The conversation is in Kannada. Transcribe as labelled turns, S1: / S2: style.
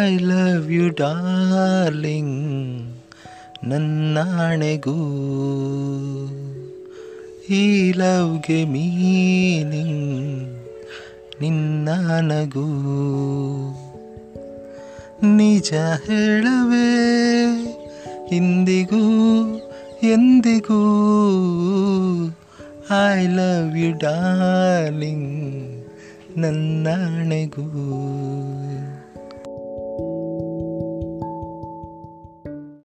S1: ಐ ಲವ್ ಯು ಡಾರ್ಲಿಂಗ್ ನನ್ನಾಣೆಗೂ. ಈ ಲವ್ಗೆ ಮೀನಿಂಗ್ ನಿನ್ನ ನಗೂ. ನಿಜ ಹೇಳವೇ, ಇಂದಿಗೂ, ಎಂದಿಗೂ. I love you darling ನನ್ನಾಣೆಗೂ.